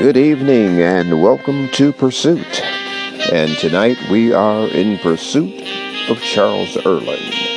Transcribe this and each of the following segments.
Good evening and welcome to Pursuit. And tonight we are in pursuit of Charles Earland.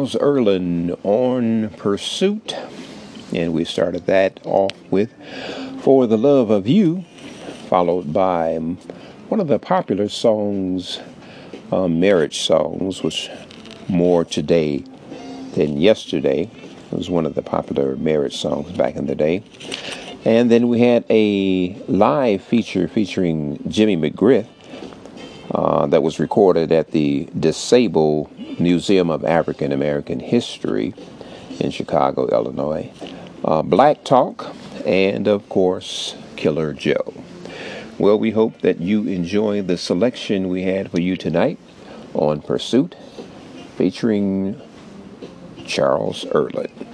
Charles on Pursuit. And we started that off with For the Love of You, followed by one of the popular songs, um, marriage songs, which More Today Than Yesterday. It was one of the popular marriage songs back in the day. And then we had a live feature featuring Jimmy McGriff uh, that was recorded at the DuSable Museum of African American History in Chicago, Illinois. Uh, Black Talk, and of course, Killer Joe. Well, we hope that you enjoy the selection we had for you tonight on Pursuit featuring Charles Earland.